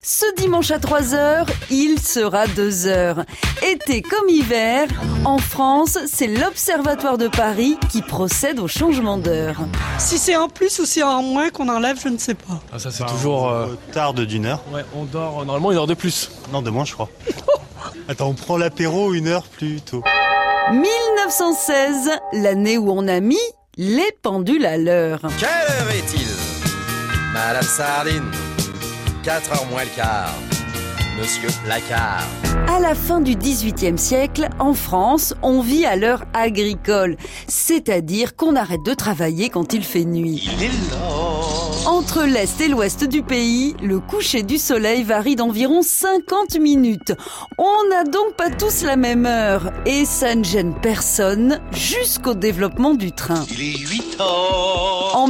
Ce dimanche à 3h, il sera 2h. Été comme hiver, en France, c'est l'Observatoire de Paris qui procède au changement d'heure. Si c'est en plus ou si c'est en moins qu'on enlève, je ne sais pas. Ah, ça c'est toujours... euh, Tarde d'une heure. Ouais, on dort, euh, normalement une heure de plus. Non, de moins, je crois. Attends, on prend l'apéro une heure plus tôt. 1916, l'année où on a mis les pendules à l'heure. Quelle heure est-il? Madame Sardine 4 heures moins le quart. Monsieur Placard. À la fin du XVIIIe siècle, en France, on vit à l'heure agricole, c'est-à-dire qu'on arrête de travailler quand il fait nuit. Il est là Entre l'Est et l'Ouest du pays, le coucher du soleil varie d'environ 50 minutes. On n'a donc pas tous la même heure et ça ne gêne personne jusqu'au développement du train. Il est 8 heures En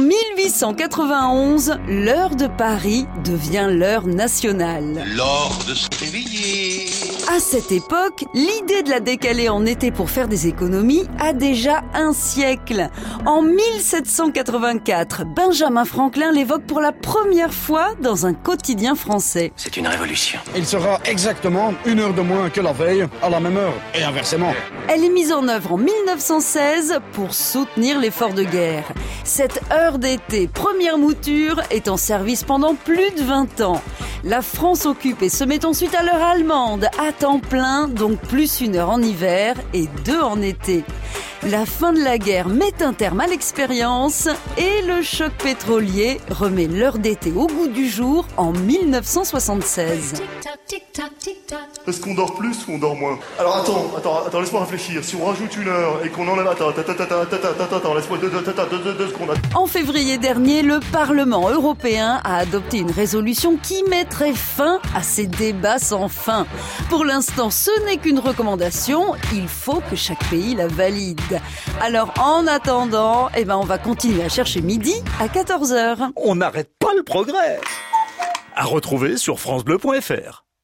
1891, l'heure de Paris devient l'heure nationale. L'or de se réveiller À cette époque, l'idée de la décaler en été pour faire des économies a déjà un siècle. En 1784, Benjamin Franklin l'évoque pour la première fois dans un quotidien français. C'est une révolution. Il sera exactement une heure de moins que la veille, à la même heure, et inversement. Elle est mise en œuvre en 1916 pour soutenir l'effort de guerre. Cette heure d'été, première mouture, est en service pendant plus de 20 ans. La France occupe et se met ensuite à l'heure allemande, à temps plein, donc plus une heure en hiver et deux en été. La fin de la guerre met un terme à l'expérience et le choc pétrolier remet l'heure d'été au goût du jour en 1976. Est-ce qu'on dort plus ou on dort moins? Alors attends, attends, attends, laisse-moi réfléchir. Si on rajoute une heure et qu'on enlève... Attends, attends, attends, attends, attends, laisse-moi deux, deux, deux, deux secondes. En février dernier, le Parlement européen a adopté une résolution qui mettrait fin à ces débats sans fin. Pour l'instant, ce n'est qu'une recommandation, il faut que chaque pays la valide. Alors en attendant, eh ben on va continuer à chercher midi à 14h. On n'arrête pas le progrès. À retrouver sur francebleu.fr.